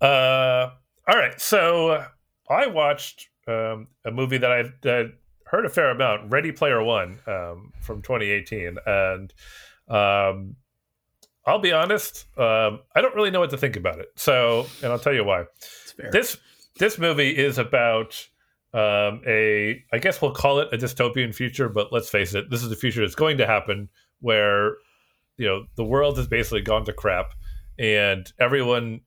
Uh, all right. So I watched um, a movie that I that heard a fair amount, Ready Player One, um, from 2018, and um, I'll be honest, um, I don't really know what to think about it. So, and I'll tell you why. This this movie is about um, a, I guess we'll call it a dystopian future, but let's face it, this is the future that's going to happen where you know the world has basically gone to crap, and everyone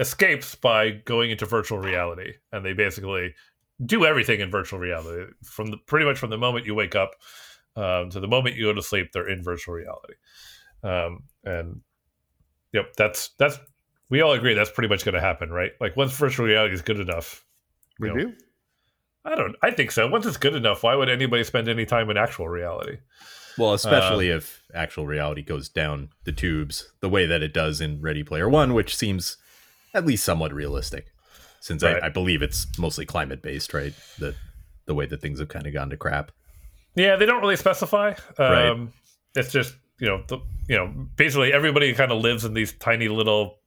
escapes by going into virtual reality, and they basically do everything in virtual reality from the, pretty much from the moment you wake up um, to the moment you go to sleep. They're in virtual reality, um, and yep, that's that's we all agree that's pretty much going to happen, right? Like once virtual reality is good enough, we know, do. I don't. I think so. Once it's good enough, why would anybody spend any time in actual reality? Well, especially uh, if actual reality goes down the tubes the way that it does in Ready Player One, which seems at least somewhat realistic since right. I, I, believe it's mostly climate based, right? The the way that things have kind of gone to crap. Yeah, they don't really specify. Um, right. It's just you know the, you know basically everybody kind of lives in these tiny little.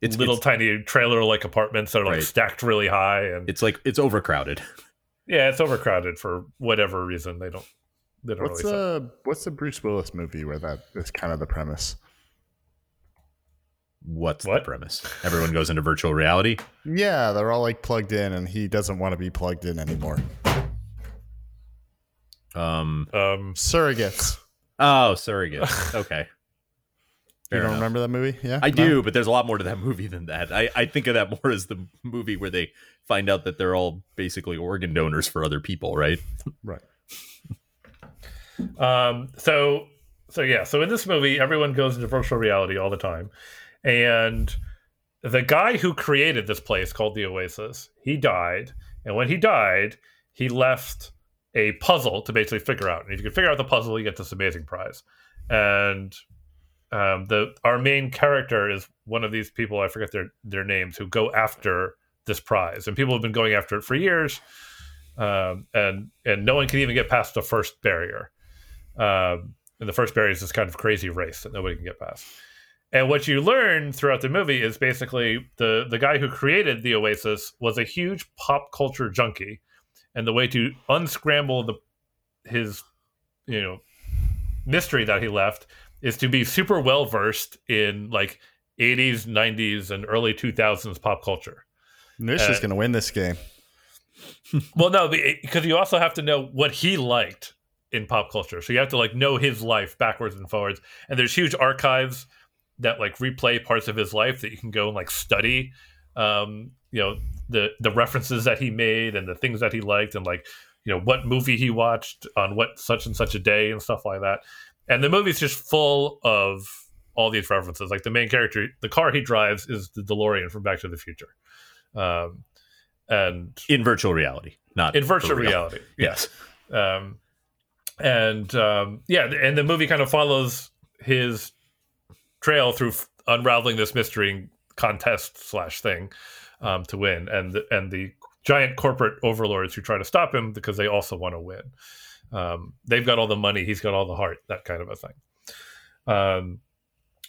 It's little it's, tiny trailer like apartments that are like right. stacked really high and it's like it's overcrowded. Yeah, it's overcrowded for whatever reason. They don't they don't what's really the what's the Bruce Willis movie where that is kind of the premise? What's what? the premise? Everyone goes into virtual reality. Yeah, they're all like plugged in, and he doesn't want to be plugged in anymore. Um, um, surrogates. Oh, surrogates. Okay. Fair you don't enough. remember that movie? Yeah, I no? do, but there's a lot more to that movie than that. I, I think of that more as the movie where they find out that they're all basically organ donors for other people, right? Right. um. So so yeah. So in this movie, everyone goes into virtual reality all the time, and the guy who created this place called the Oasis, he died. And when he died, he left a puzzle to basically figure out. And if you can figure out the puzzle, you get this amazing prize. And um, the our main character is one of these people I forget their their names who go after this prize, and people have been going after it for years, um, and and no one can even get past the first barrier. Um, and the first barrier is this kind of crazy race that nobody can get past. And what you learn throughout the movie is basically the the guy who created the Oasis was a huge pop culture junkie, and the way to unscramble the his you know mystery that he left is to be super well versed in like 80s, 90s, and early 2000s pop culture. Nish uh, is going to win this game. well, no, because you also have to know what he liked in pop culture. So you have to like know his life backwards and forwards. And there's huge archives that like replay parts of his life that you can go and like study um you know the the references that he made and the things that he liked and like you know what movie he watched on what such and such a day and stuff like that. And the movie's just full of all these references. Like the main character the car he drives is the delorean from back to the future. Um and in virtual reality not in virtual reality yes. Um and um yeah and the movie kind of follows his trail through f- unraveling this mystery contest slash thing um, to win, and the, and the giant corporate overlords who try to stop him because they also want to win. Um, they've got all the money, he's got all the heart, that kind of a thing. Um,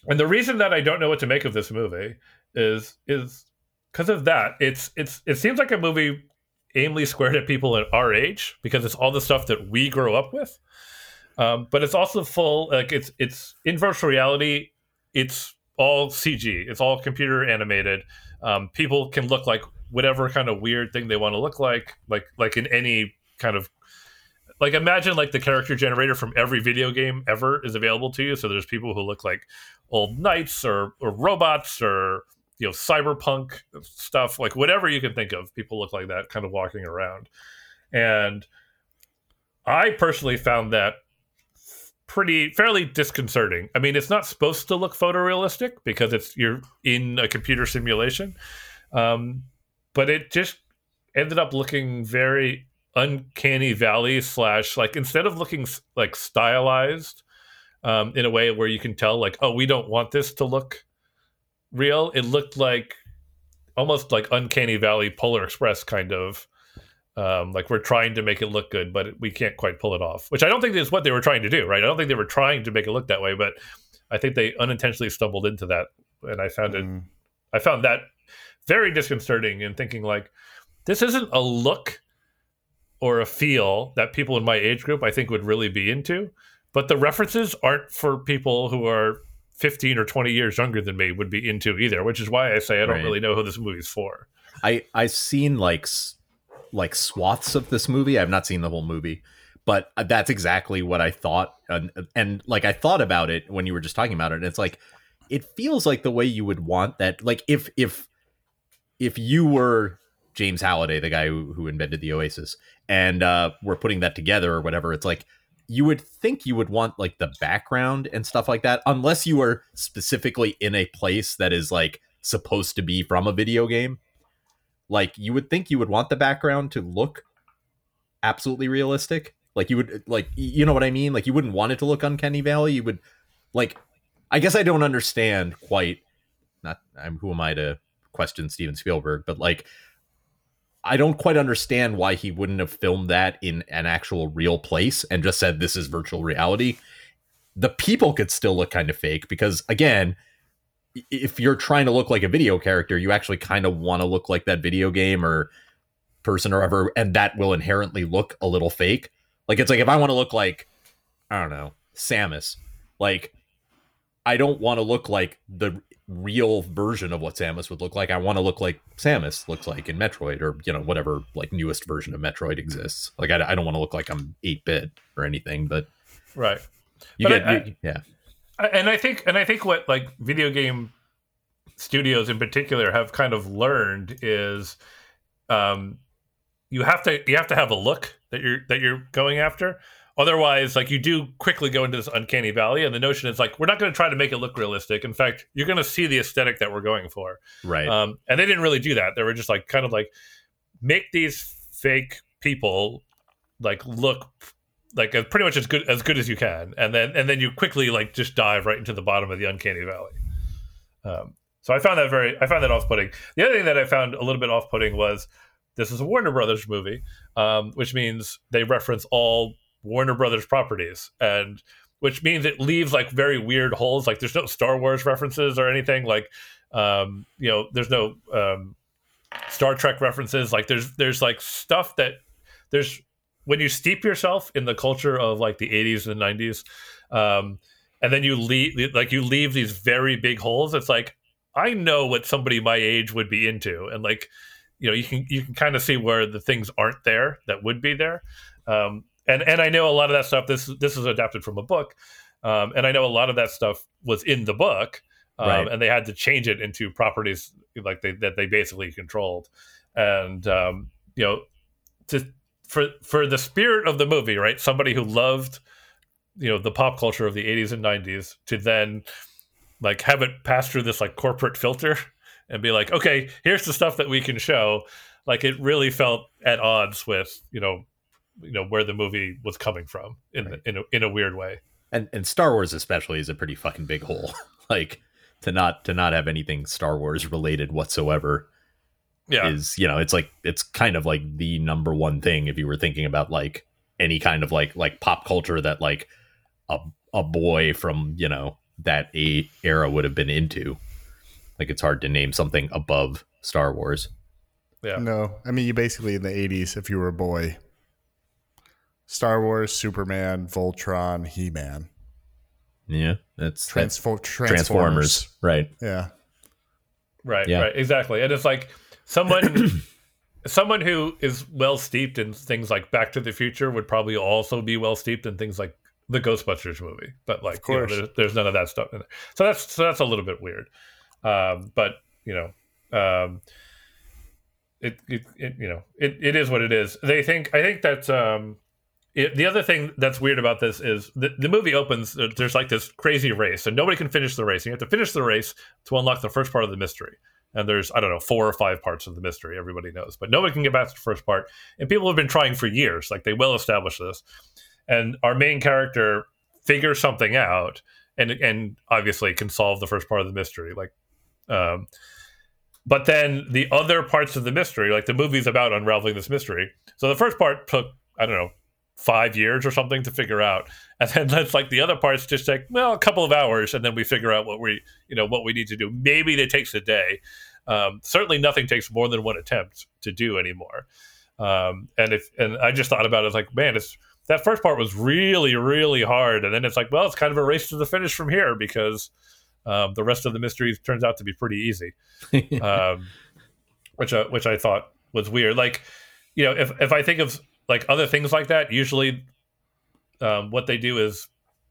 and the reason that I don't know what to make of this movie is is because of that. It's it's it seems like a movie aimly squared at people at our age because it's all the stuff that we grow up with. Um, but it's also full like it's it's in virtual reality it's all CG. It's all computer animated. Um, people can look like whatever kind of weird thing they want to look like, like like in any kind of like imagine like the character generator from every video game ever is available to you. So there's people who look like old knights or or robots or you know cyberpunk stuff, like whatever you can think of. People look like that, kind of walking around, and I personally found that pretty fairly disconcerting. I mean, it's not supposed to look photorealistic because it's you're in a computer simulation, um, but it just ended up looking very uncanny valley slash like instead of looking like stylized um, in a way where you can tell like oh we don't want this to look real it looked like almost like uncanny valley polar express kind of um, like we're trying to make it look good, but we can't quite pull it off. Which I don't think is what they were trying to do, right? I don't think they were trying to make it look that way, but I think they unintentionally stumbled into that, and I found mm. it. I found that very disconcerting and thinking like this isn't a look or a feel that people in my age group I think would really be into. But the references aren't for people who are 15 or 20 years younger than me would be into either, which is why I say I don't Right. really know who this movie's for. I I've seen like like swaths of this movie. I've not seen the whole movie, but uh, that's exactly what I thought. And, and like I thought about it when you were just talking about it. And it's like it feels like the way you would want that. Like if if if you were James Halliday, the guy who, who invented the Oasis, and uh, we're putting that together or whatever, it's like you would think you would want like the background and stuff like that, unless you were specifically in a place that is like supposed to be from a video game like you would think you would want the background to look absolutely realistic. Like you would like you know what i mean? Like you wouldn't want it to look uncanny valley. You would like i guess i don't understand quite not i'm who am i to question steven spielberg but like i don't quite understand why he wouldn't have filmed that in an actual real place and just said this is virtual reality. The people could still look kind of fake because again if you're trying to look like a video character, you actually kind of want to look like that video game or person or ever, and that will inherently look a little fake. Like it's like if I want to look like I don't know Samus, like I don't want to look like the real version of what Samus would look like. I want to look like Samus looks like in Metroid or you know whatever like newest version of Metroid exists. Like I, I don't want to look like I'm eight bit or anything, but Right. you But get I- you- yeah and I think and I think what like video game studios in particular have kind of learned is um you have to you have to have a look that you're that you're going after. Otherwise like you do quickly go into this uncanny valley and the notion is like we're not going to try to make it look realistic. In fact you're going to see the aesthetic that we're going for. Right. Um, and they didn't really do that. They were just like kind of like make these fake people like look like pretty much as good as good as you can, and then and then you quickly like just dive right into the bottom of the uncanny valley. Um, so I found that very I found that off putting. The other thing that I found a little bit off putting was this is a Warner Brothers movie, um, which means they reference all Warner Brothers properties and. Which means it leaves like very weird holes. Like there's no Star Wars references or anything. Like um, you know, there's no um, Star Trek references. Like there's there's like stuff that there's when you steep yourself in the culture of like the 80s and 90s, um, and then you leave like you leave these very big holes. It's like I know what somebody my age would be into, and like you know you can you can kind of see where the things aren't there that would be there. Um, and and I know a lot of that stuff. This this is adapted from a book, um, and I know a lot of that stuff was in the book, um, Right. and they had to change it into properties like they that they basically controlled, and um, you know, to for for the spirit of the movie, right? Somebody who loved you know the pop culture of the 80s and 90s to then like have it pass through this like corporate filter and be like okay here's the stuff that we can show like it really felt at odds with you know you know where the movie was coming from in Right. in a, in a weird way and and Star Wars especially is a pretty fucking big hole. like to not to not have anything Star Wars related whatsoever yeah is you know it's like it's kind of like the number one thing if you were thinking about like any kind of like like pop culture that like a a boy from you know that a era would have been into. Like it's hard to name something above Star Wars. yeah No, I mean you basically in the '80s, if you were a boy, Star Wars, Superman, Voltron, He Man, Yeah, that's that's Transfo- Transformers, Transformers. right? Yeah, right Yeah. right exactly and it's like someone someone who is well steeped in things like back to the future would probably also be well steeped in things like the ghostbusters movie but like you know, there's, there's none of that stuff in there. So that's so that's a little bit weird. Um, but you know um, it, it, it you know it, it is what it is. They think i think that um, it, the other thing that's weird about this is the, the movie opens uh, there's like this crazy race and nobody can finish the race. And you have to finish the race to unlock the first part of the mystery and there's i don't know four or five parts of the mystery everybody knows but nobody can get past the first part. And people have been trying for years like they well establish this. And our main character figures something out and and obviously can solve the first part of the mystery like um but then the other parts of the mystery like the movie's about unraveling this mystery. So the first part took i don't know five years or something to figure out. And then that's like the other parts just take well a couple of hours and then we figure out what we you know what we need to do. Maybe it takes a day. Um, certainly, nothing takes more than one attempt to do anymore. Um, and if and I just thought about it, like, man, it's that first part was really, really hard, and then it's like, well, it's kind of a race to the finish from here because um, the rest of the mysteries turns out to be pretty easy, um, which I, which I thought was weird. Like, you know, if if I think of like other things like that, usually um, what they do is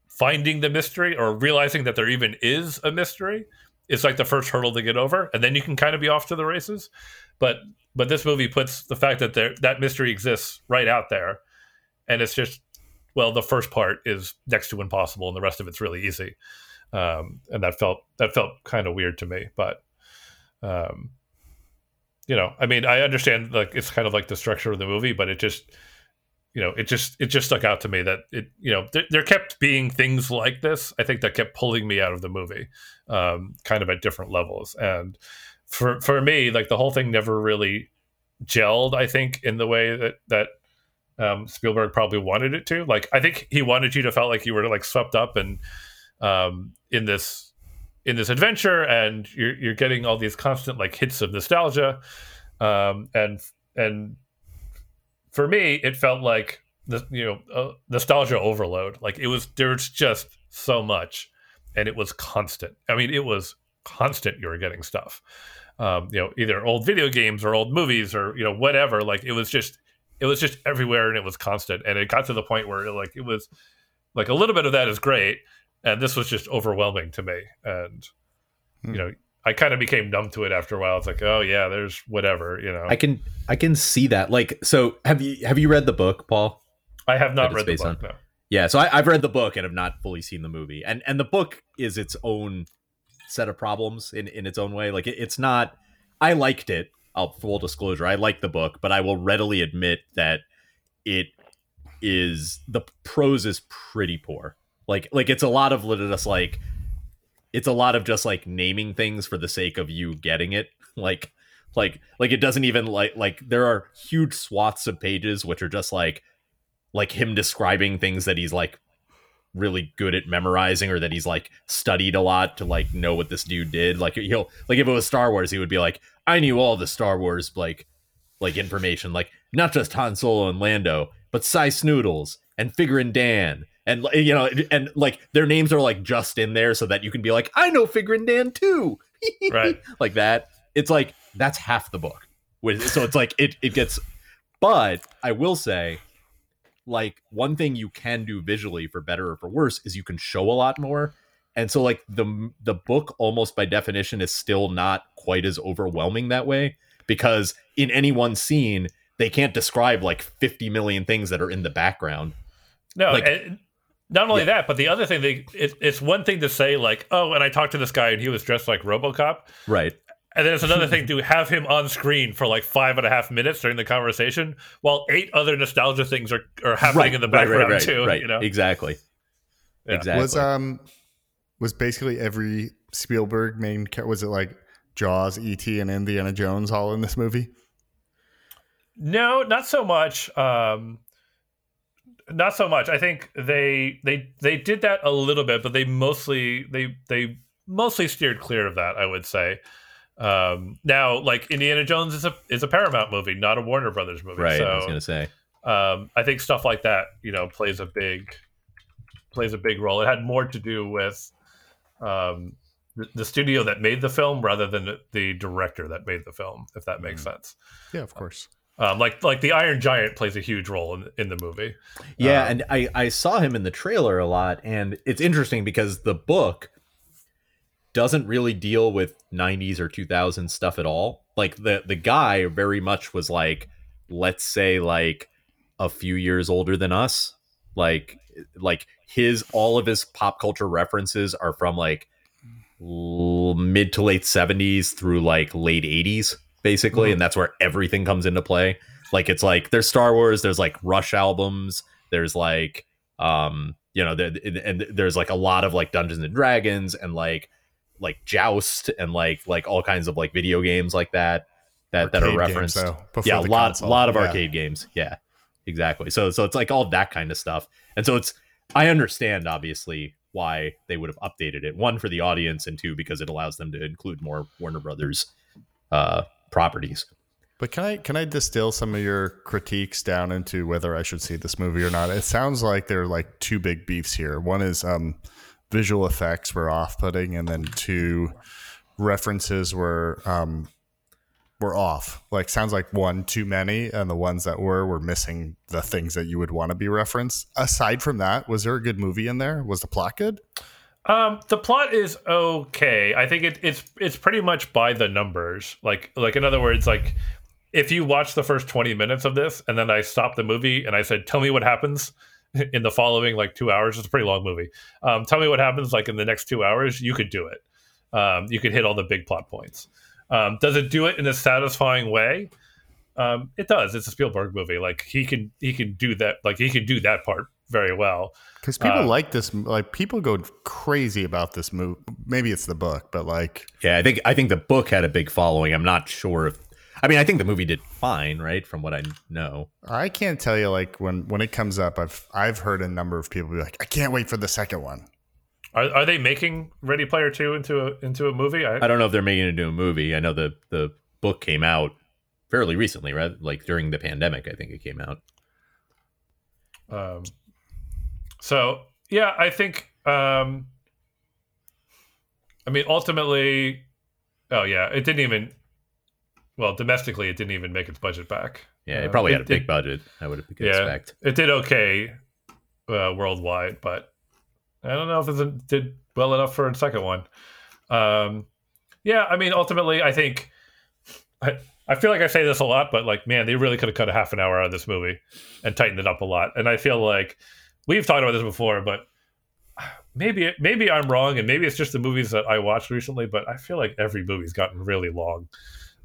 finding the mystery or realizing that there even is a mystery is like the first hurdle to get over, and then you can kind of be off to the races. But but this movie puts the fact that there that mystery exists right out there, and it's just well, the first part is next to impossible, and the rest of it's really easy, um, and that felt that felt kind of weird to me. But um, you know, I mean, I understand like it's kind of like the structure of the movie, but it just you know, it just it just stuck out to me that it you know there, there kept being things like this. I think that kept pulling me out of the movie, um, kind of at different levels. And for for me, like the whole thing never really gelled. I think in the way that that um, Spielberg probably wanted it to. Like I think he wanted you to felt like you were like swept up and um, in this in this adventure, and you're you're getting all these constant like hits of nostalgia, um, and and for me, it felt like the you know uh, nostalgia overload. Like it was there's just so much, and it was constant. I mean, it was constant. You were getting stuff, um, you know, either old video games or old movies or you know whatever. Like it was just it was just everywhere, and it was constant. And it got to the point where like it was like a little bit of that is great, and this was just overwhelming to me. And hmm. you know, I kind of became numb to it after a while. It's like, oh yeah, there's whatever, you know. I can I can see that. Like, so have you have you read the book, Paul? I have not read the book. on? No. Yeah, so I, I've read the book and have not fully seen the movie, and and the book is its own set of problems in in its own way. Like, it, it's not. I liked it. I'll full disclosure. I like the book, but I will readily admit that it is the prose is pretty poor. Like, like it's a lot of just like it's a lot of just like naming things for the sake of you getting it. Like, like, like it doesn't even like like there are huge swaths of pages which are just like like him describing things that he's like really good at memorizing or that he's like studied a lot to like know what this dude did like he'll like if it was star wars he would be like i knew all the star wars like like information like not just han solo and lando but Sy Snootles and Figrin D'an and you know and like their names are like just in there so that you can be like I know Figrin D'an too. Right. like that. It's like that's half the book. So it's like it it gets but I will say like one thing you can do visually for better or for worse is you can show a lot more. And so like the the book almost by definition is still not quite as overwhelming that way because in any one scene they can't describe like 50 million things that are in the background. No, Like- and not only Yeah. that, but the other thing, they, it, it's one thing to say like, oh, and I talked to this guy and he was dressed like RoboCop, right and then it's another thing to have him on screen for like five and a half minutes during the conversation, while eight other nostalgia things are, are happening right in the right, right, background right, too. right You know, exactly Yeah. exactly Was um was basically every Spielberg main ca- was it like Jaws, E.T., and Indiana Jones all in this movie? No, not so much. Um, not so much. I think they they they did that a little bit, but they mostly they they mostly steered clear of that. I would say. Um, now, like Indiana Jones is a is a Paramount movie, not a Warner Brothers movie. right So i was gonna say um, I think stuff like that, you know, plays a big plays a big role. It had more to do with um, the, the studio that made the film rather than the, the director that made the film, if that makes sense. Yeah, of course. Um, like like the Iron Giant plays a huge role in in the movie. Yeah, Um, and I I saw him in the trailer a lot, and it's interesting because the book doesn't really deal with 90s or 2000s stuff at all. Like the the guy very much was like, let's say like a few years older than us. Like like his all of his pop culture references are from like l- mid to late 70s through like late 80s basically Mhm. and that's where everything comes into play like it's like there's star wars there's like rush albums there's like um you know there, and, there's like a lot of like dungeons and dragons and like like joust and like like all kinds of like video games like that that that are Arcade games, referenced though, before yeah a lot console. lot of Yeah. arcade games yeah exactly so so it's like all that kind of stuff and so it's i understand obviously why they would have updated it one for the audience and two because it allows them to include more warner brothers uh, properties. But can I can I distill some of your critiques down into whether I should see this movie or not? It sounds like there are like two big beefs here. One is um, visual effects were off putting, and then two references were um, were off. Like sounds like one too many, and the ones that were were missing the things that you would want to be referenced. Aside from that, was there a good movie in there? Was the plot good? Um, the plot is okay. I think it, it's it's pretty much by the numbers. Like like in other words, like if you watch the first twenty minutes of this and then I stopped the movie and I said, "Tell me what happens." In the following like two hours, it's a pretty long movie. Um, tell me what happens like in the next two hours. You could do it. Um, you could hit all the big plot points. Um, does it do it in a satisfying way? Um, it does. It's a Spielberg movie. Like he can he can do that. Like he can do that part very well. Because people Uh, like this, like people go crazy about this movie. Maybe it's the book, but like Yeah, I think I think the book had a big following. I'm not sure if I mean I think the movie did fine, right? From what I know. I can't tell you. Like when when it comes up, I've I've heard a number of people be like, I can't wait for the second one. Are, are they making Ready Player Two into a into a movie? I, I don't know if they're making it into a movie. I know the the book came out fairly recently, right? Like during the pandemic, I think it came out. Um, so yeah, I think. Um, I mean, ultimately, oh yeah, it didn't even. Well, domestically, it didn't even make its budget back. Yeah, it Uh, probably it had a big did- budget. I would Yeah, expect. it did okay uh, worldwide, but I don't know if it did well enough for a second one. Um, yeah, I mean, ultimately, I think I, I feel like I say this a lot, but like, man, they really could have cut a half an hour out of this movie and tightened it up a lot. And I feel like we've talked about this before, but maybe maybe I'm wrong, and maybe it's just the movies that I watched recently. But I feel like every movie's gotten really long.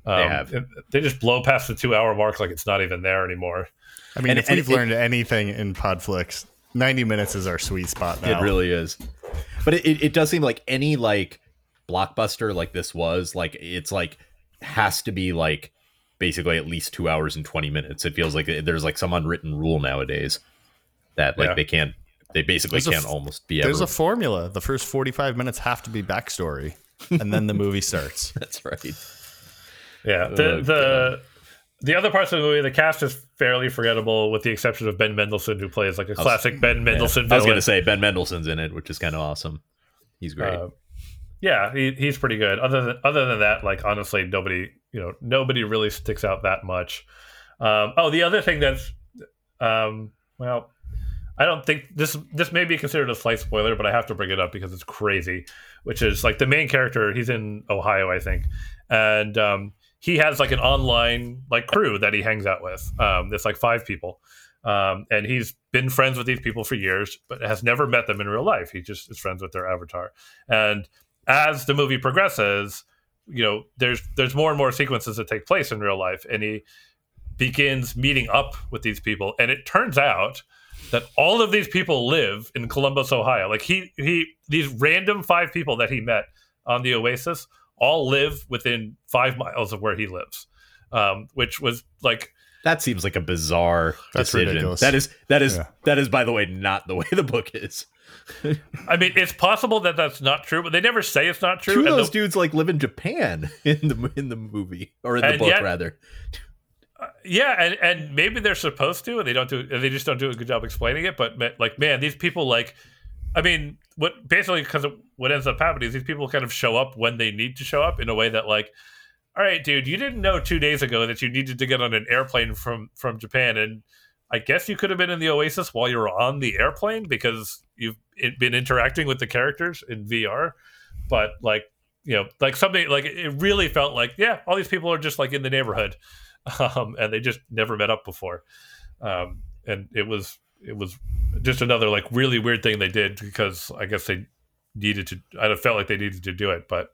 Um, They have. They just blow past the two hour mark like it's not even there anymore. I mean, And- if and we've it- learned anything in Podflix, ninety minutes is our sweet spot now. It really is. But it, it, it does seem like any like blockbuster like this was like it's like has to be like basically at least two hours and 20 minutes. It feels like there's like some unwritten rule nowadays that like Yeah. they can't they basically There's can't f- almost be There's ever. a formula. The first forty-five minutes have to be backstory, and then the movie starts. That's right. Yeah, the Oh, the the other parts of the movie, the cast is fairly forgettable, with the exception of Ben Mendelsohn, who plays like a classic Ben Mendelsohn I was going to say Ben Mendelsohn's in it, which is kind of awesome. He's great. Uh, yeah, he, he's pretty good. Other than other than that, like honestly, nobody you know nobody really sticks out that much. Um, oh, the other thing that's um, well, I don't think this this may be considered a slight spoiler, but I have to bring it up because it's crazy. Which is like the main character. He's in Ohio, I think, and um, he has like an online like crew that he hangs out with. Um, it's like five people, um, and he's been friends with these people for years, but has never met them in real life. He just is friends with their avatar. And as the movie progresses, you know, there's there's more and more sequences that take place in real life, and he begins meeting up with these people, and it turns out that all of these people live in Columbus, Ohio. Like he he these random five people that he met on the Oasis all live within five miles of where he lives, um, which was like that seems like a bizarre That's decision. ridiculous. That is that is Yeah. that is by the way not the way the book is. I mean, it's possible that that's not true, but they never say it's not true. Two of those the- dudes like live in Japan in the in the movie or in the book yet- rather. Yeah, and, and maybe they're supposed to, and they don't do. They just don't do a good job explaining it. But like, man, these people like, I mean, what basically because what ends up happening is these people kind of show up when they need to show up in a way that like, all right, dude, you didn't know two days ago that you needed to get on an airplane from from Japan, and I guess you could have been in the Oasis while you were on the airplane because you've been interacting with the characters in VR. But like, you know, like something like it really felt like, yeah, all these people are just like in the neighborhood, um, and they just never met up before, um, and it was it was just another like really weird thing they did because I guess they needed to. I felt like they needed to do it, but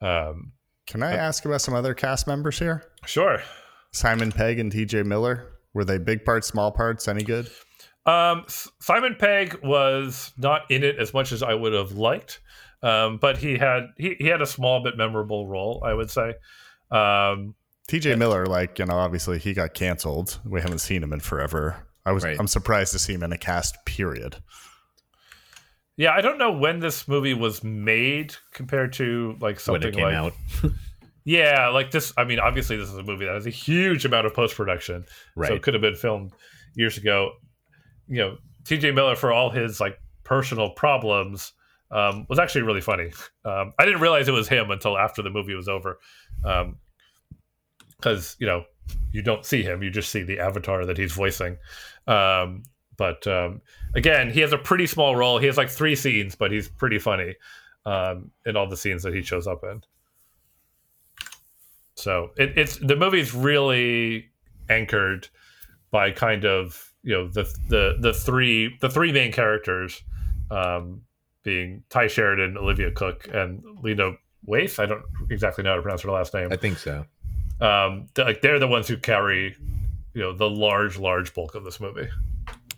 um, Can I ask about some other cast members here? sure. Simon Pegg and T.J. Miller. Were they big parts, small parts? Any good? Um, Simon Pegg was not in it as much as I would have liked, um, but he had he, he had a small but memorable role, I would say. Um, T.J. Miller, like you know, obviously he got canceled. We haven't seen him in forever. I was Right. I'm surprised to see him in a cast. Period. yeah, I don't know when this movie was made compared to like when something it came like out. Yeah, like this. I mean, obviously, this is a movie that has a huge amount of post production, Right. so it could have been filmed years ago. You know, T.J. Miller for all his like personal problems um, was actually really funny. Um, I didn't realize it was him until after the movie was over, because you know you don't see him; you just see the avatar that he's voicing. Um, but um, again, he has a pretty small role. He has like three scenes, but he's pretty funny um, in all the scenes that he shows up in. So it, it's the movie's really anchored by kind of you know the the the three the three main characters um, being Tye Sheridan, Olivia Cooke, and Lena Waithe. I don't exactly know how to pronounce her last name. I think so. Um, they're, like they're the ones who carry you know the large large bulk of this movie.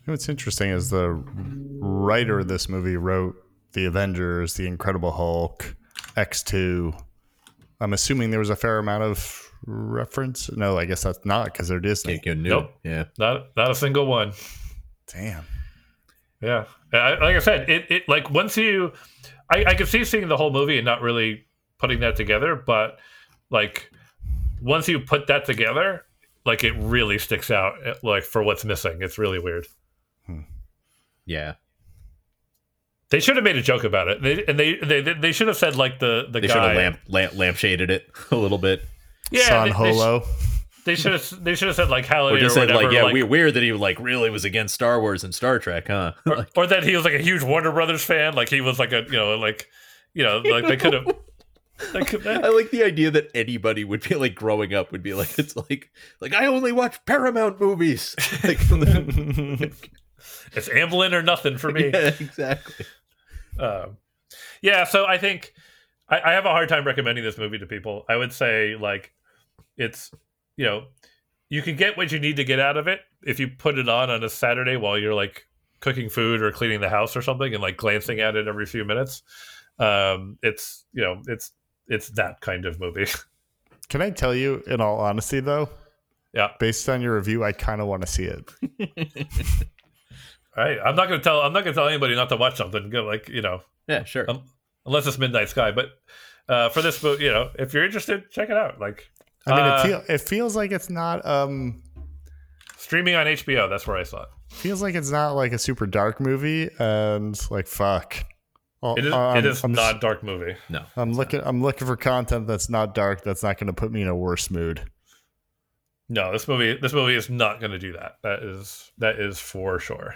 What's interesting is the writer of this movie wrote The Avengers, The Incredible Hulk, X2. I'm assuming there was a fair amount of reference. No, I guess that's not because they're Disney. Can't go new. Nope. Yeah. Not not a single one. Damn. Yeah, I, like I said, it, it like once you, I, I could see seeing the whole movie and not really putting that together, but like once you put that together, like it really sticks out. eh, Like for what's missing, it's really weird. Yeah. They should have made a joke about it, they, and they they they should have said like the the They should guy. have lamp, lamp lampshaded it a little bit. yeah, San they, they, sh- Holo. they should have they should have said like Halle Or or, just said whatever, like, yeah, like, we, weird that he like really was against Star Wars and Star Trek, huh? or, or that he was like a huge Warner Brothers fan, like he was like a you know like you know like they could have. I like the idea that anybody would be like growing up would be like it's like like I only watch Paramount movies. Like, it's Amblin or nothing for me. yeah, exactly. Um, yeah, so I think I, I have a hard time recommending this movie to people. I would say like it's you know you can get what you need to get out of it if you put it on on a Saturday while you're like cooking food or cleaning the house or something and like glancing at it every few minutes. Um, it's you know it's it's that kind of movie. Can I tell you, in all honesty, though, yeah, based on your review, I kind of want to see it. all right. I'm not gonna tell I'm not gonna tell anybody not to watch something. Go like you know Yeah, sure. Um, unless it's Midnight Sky. But uh, for this movie, you know, if you're interested, check it out. Like I mean, Uh, it, feel, it feels like it's not. Um, streaming on HBO. That's where I saw it. feels like it's not like a super dark movie, and like fuck. Well, It is. um, it is I'm, not a dark movie. no. I'm looking. I'm looking for content that's not dark. That's not going to put me in a worse mood. No, this movie. This movie is not going to do that. That is that is for sure.